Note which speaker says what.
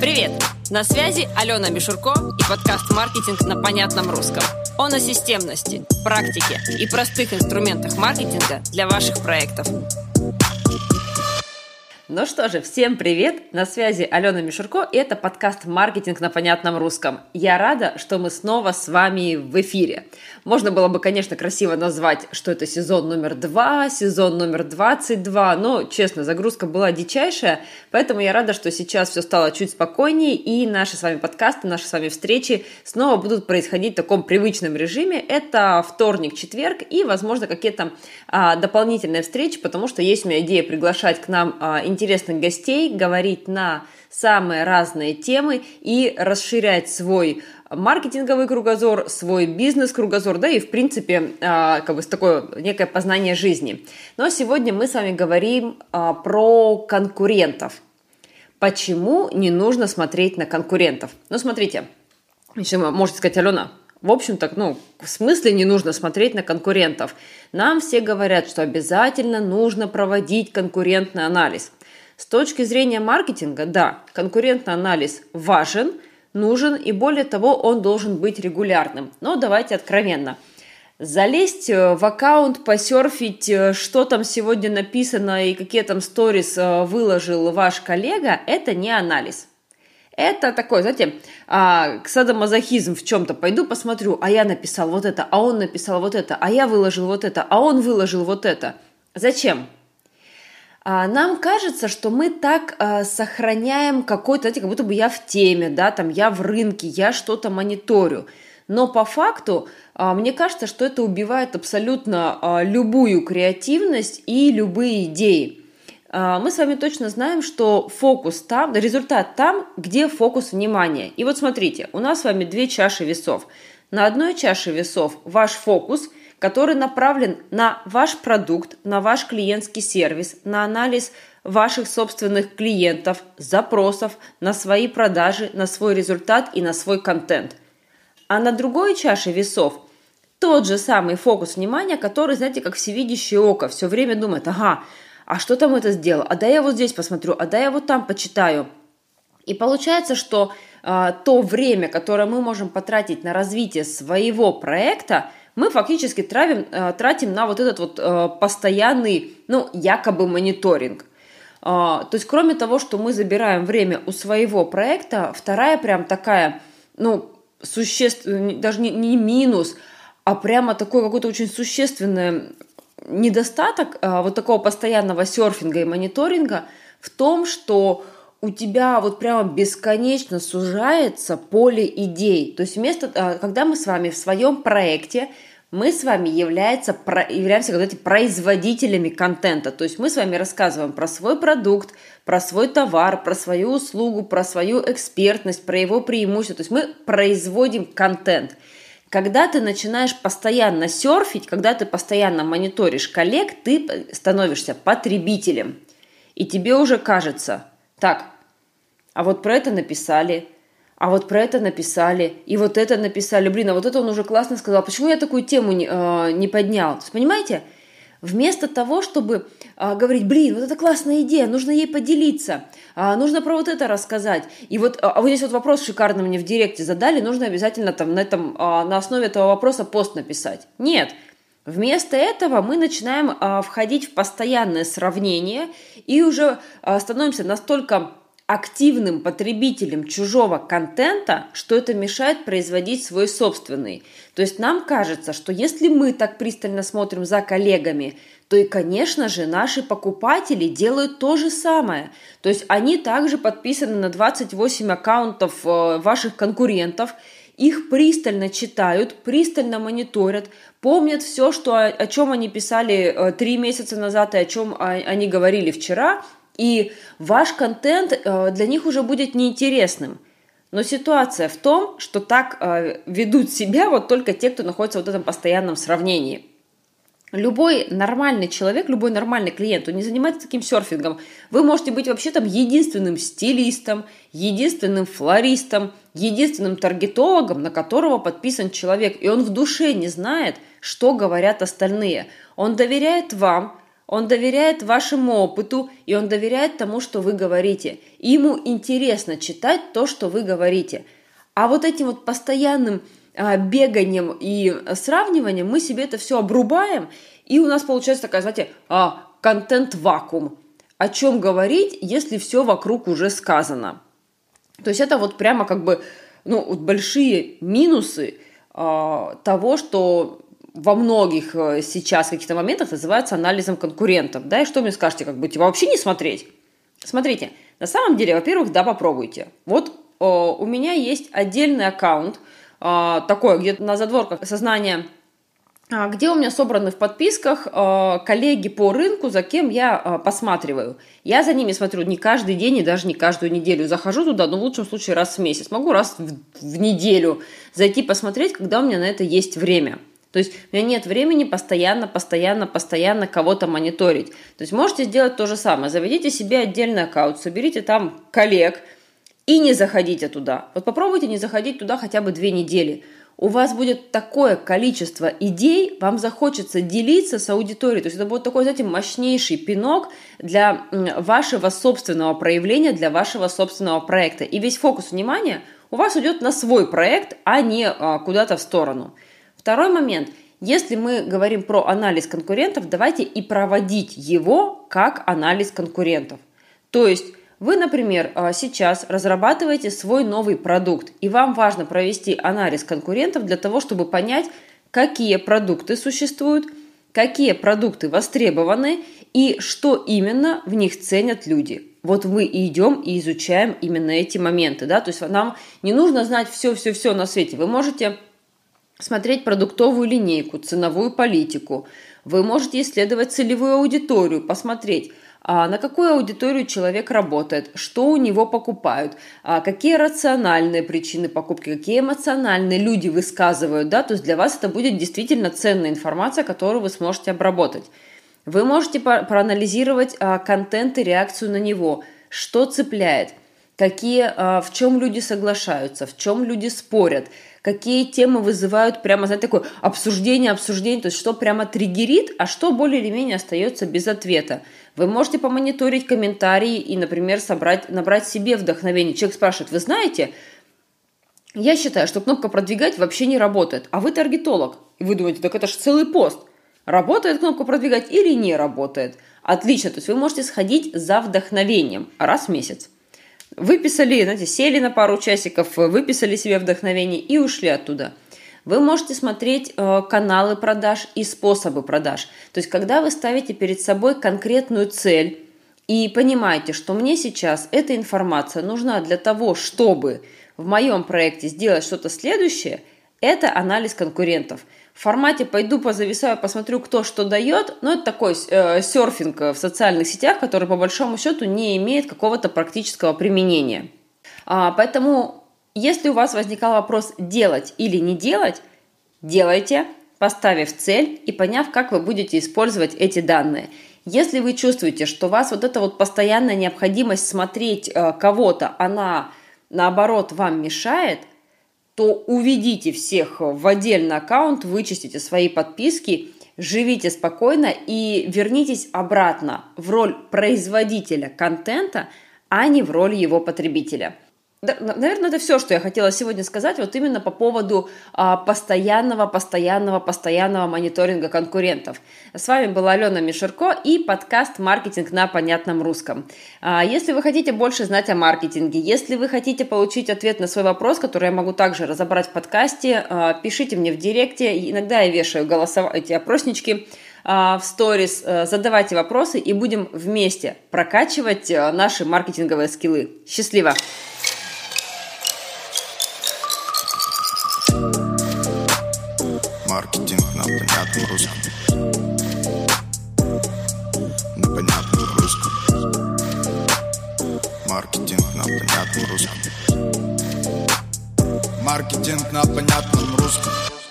Speaker 1: Привет! На связи Алена Мишурко и подкаст «Маркетинг на понятном русском». Он о системности, практике и простых инструментах маркетинга для ваших проектов. Ну что же, всем привет! На связи Алена Мишурко, и это подкаст «Маркетинг на понятном русском». Я рада, что мы снова с вами в эфире. Можно было бы, конечно, красиво назвать, что это сезон номер два, сезон номер 22, но, честно, загрузка была дичайшая, поэтому я рада, что сейчас все стало чуть спокойнее, и наши с вами подкасты, наши с вами встречи снова будут происходить в таком привычном режиме. Это вторник, четверг и, возможно, какие-то а, дополнительные встречи, потому что есть у меня идея приглашать к нам а, интересные интересных гостей, говорить на самые разные темы и расширять свой маркетинговый кругозор, свой бизнес-кругозор, да и, в принципе, а, как бы такое некое познание жизни. Но сегодня мы с вами говорим а, про конкурентов. Почему не нужно смотреть на конкурентов? Ну, смотрите, еще можете сказать, Алена, в общем-то, ну, в смысле не нужно смотреть на конкурентов. Нам все говорят, что обязательно нужно проводить конкурентный анализ. С точки зрения маркетинга, да, конкурентный анализ важен, нужен и более того, он должен быть регулярным. Но давайте откровенно. Залезть э, в аккаунт, посерфить, э, что там сегодня написано и какие там сторис э, выложил ваш коллега, это не анализ. Это такой, знаете, а, садомазохизм в чем-то. Пойду посмотрю, а я написал вот это, а он написал вот это, а я выложил вот это, а он выложил вот это. Зачем? А, нам кажется, что мы так э, сохраняем какой-то, знаете, как будто бы я в теме, да, там я в рынке, я что-то мониторю. Но по факту э, мне кажется, что это убивает абсолютно любую креативность и любые идеи. Мы с вами точно знаем, что фокус там, результат там, где фокус внимания. И вот смотрите, у нас с вами две чаши весов. На одной чаше весов ваш фокус – который направлен на ваш продукт, на ваш клиентский сервис, на анализ ваших собственных клиентов, запросов, на свои продажи, на свой результат и на свой контент. А на другой чаше весов тот же самый фокус внимания, который, знаете, как всевидящее око, все время думает, ага, а что там это сделал? А да я вот здесь посмотрю, а да я вот там почитаю. И получается, что э, то время, которое мы можем потратить на развитие своего проекта – мы фактически травим, э, тратим на вот этот вот э, постоянный, ну, якобы мониторинг. А, то есть, кроме того, что мы забираем время у своего проекта, вторая прям такая, ну, существенная, даже не, не минус, а прямо такой какой-то очень существенный недостаток вот такого постоянного серфинга и мониторинга в том, что у тебя вот прямо бесконечно сужается поле идей. То есть вместо, а, когда мы с вами в своем проекте, мы с вами является, являемся как производителями контента. То есть мы с вами рассказываем про свой продукт, про свой товар, про свою услугу, про свою экспертность, про его преимущества. То есть мы производим контент. Когда ты начинаешь постоянно серфить, когда ты постоянно мониторишь коллег, ты становишься потребителем. И тебе уже кажется, так, а вот про это написали, а вот про это написали, и вот это написали. Блин, а вот это он уже классно сказал. Почему я такую тему не, э, не поднял? То есть, понимаете? Вместо того, чтобы э, говорить, блин, вот это классная идея, нужно ей поделиться, э, нужно про вот это рассказать. И вот, а вот здесь вот вопрос шикарно мне в директе задали, нужно обязательно там на, этом, э, на основе этого вопроса пост написать. Нет, Вместо этого мы начинаем а, входить в постоянное сравнение и уже а, становимся настолько активным потребителем чужого контента, что это мешает производить свой собственный. То есть нам кажется, что если мы так пристально смотрим за коллегами, то и, конечно же, наши покупатели делают то же самое. То есть они также подписаны на 28 аккаунтов э, ваших конкурентов, их пристально читают, пристально мониторят, помнят все, что, о чем они писали э, три месяца назад и о чем они говорили вчера – и ваш контент э, для них уже будет неинтересным. Но ситуация в том, что так э, ведут себя вот только те, кто находится в вот этом постоянном сравнении. Любой нормальный человек, любой нормальный клиент, он не занимается таким серфингом. Вы можете быть вообще там единственным стилистом, единственным флористом, единственным таргетологом, на которого подписан человек. И он в душе не знает, что говорят остальные. Он доверяет вам, Он доверяет вашему опыту, и он доверяет тому, что вы говорите. И ему интересно читать то, что вы говорите. А вот этим вот постоянным а, беганием и сравниванием мы себе это все обрубаем, и у нас получается такая, знаете, а, контент-вакуум. О чем говорить, если все вокруг уже сказано? То есть это вот прямо как бы ну, вот большие минусы э, того, что во многих э, сейчас каких-то моментах называется анализом конкурентов. Да, и что мне скажете, как быть, вообще не смотреть? Смотрите, на самом деле, во-первых, да, попробуйте. Вот э, у меня есть отдельный аккаунт, э, такой, где-то на задворках сознания а, где у меня собраны в подписках коллеги по рынку, за кем я посматриваю. Я за ними смотрю не каждый день и даже не каждую неделю. Захожу туда, но в лучшем случае раз в месяц. Могу раз в, в неделю зайти посмотреть, когда у меня на это есть время. То есть у меня нет времени постоянно, постоянно, постоянно кого-то мониторить. То есть можете сделать то же самое. Заведите себе отдельный аккаунт, соберите там коллег и не заходите туда. Вот попробуйте не заходить туда хотя бы две недели у вас будет такое количество идей, вам захочется делиться с аудиторией. То есть это будет такой, знаете, мощнейший пинок для вашего собственного проявления, для вашего собственного проекта. И весь фокус внимания у вас уйдет на свой проект, а не а, куда-то в сторону. Второй момент. Если мы говорим про анализ конкурентов, давайте и проводить его как анализ конкурентов. То есть вы, например, а, сейчас разрабатываете свой новый продукт, и вам важно провести анализ конкурентов для того, чтобы понять, какие продукты существуют, какие продукты востребованы и что именно в них ценят люди. Вот мы и идем и изучаем именно эти моменты, да, то есть нам не нужно знать все-все-все на свете. Вы можете смотреть продуктовую линейку, ценовую политику, вы можете исследовать целевую аудиторию, посмотреть, а, на какую аудиторию человек работает, что у него покупают, а, какие рациональные причины покупки, какие эмоциональные люди высказывают, да, то есть для вас это будет действительно ценная информация, которую вы сможете обработать. Вы можете проанализировать а, контент и реакцию на него, что цепляет, какие, в чем люди соглашаются, в чем люди спорят, какие темы вызывают прямо, знаете, такое обсуждение, обсуждение, то есть что прямо триггерит, а что более или менее остается без ответа. Вы можете помониторить комментарии и, например, собрать, набрать себе вдохновение. Человек спрашивает, вы знаете, я считаю, что кнопка «Продвигать» вообще не работает, а вы таргетолог. И вы думаете, так это же целый пост. Работает кнопка «Продвигать» или не работает? Отлично, то есть вы можете сходить за вдохновением раз в месяц. Выписали, знаете, сели на пару часиков, выписали себе вдохновение и ушли оттуда. Вы можете смотреть э, каналы продаж и способы продаж. То есть, когда вы ставите перед собой конкретную цель и понимаете, что мне сейчас эта информация нужна для того, чтобы в моем проекте сделать что-то следующее, это анализ конкурентов. В формате пойду позависаю, посмотрю, кто что дает, но это такой э, серфинг в социальных сетях, который по большому счету не имеет какого-то практического применения. А, поэтому, если у вас возникал вопрос делать или не делать, делайте, поставив цель и поняв, как вы будете использовать эти данные. Если вы чувствуете, что у вас вот эта вот постоянная необходимость смотреть э, кого-то, она наоборот вам мешает – то уведите всех в отдельный аккаунт, вычистите свои подписки, живите спокойно и вернитесь обратно в роль производителя контента, а не в роль его потребителя. Наверное, это все, что я хотела сегодня сказать, вот именно по поводу а, постоянного, постоянного, постоянного мониторинга конкурентов. С вами была Алена Мишерко и подкаст «Маркетинг на понятном русском». А, если вы хотите больше знать о маркетинге, если вы хотите получить ответ на свой вопрос, который я могу также разобрать в подкасте, а, пишите мне в директе. Иногда я вешаю голосов... эти опроснички в сторис, задавайте вопросы и будем вместе прокачивать наши маркетинговые скиллы. Счастливо!
Speaker 2: Маркетинг на понятном русском. На понятном русском. Маркетинг на понятном русском. Маркетинг на понятном русском.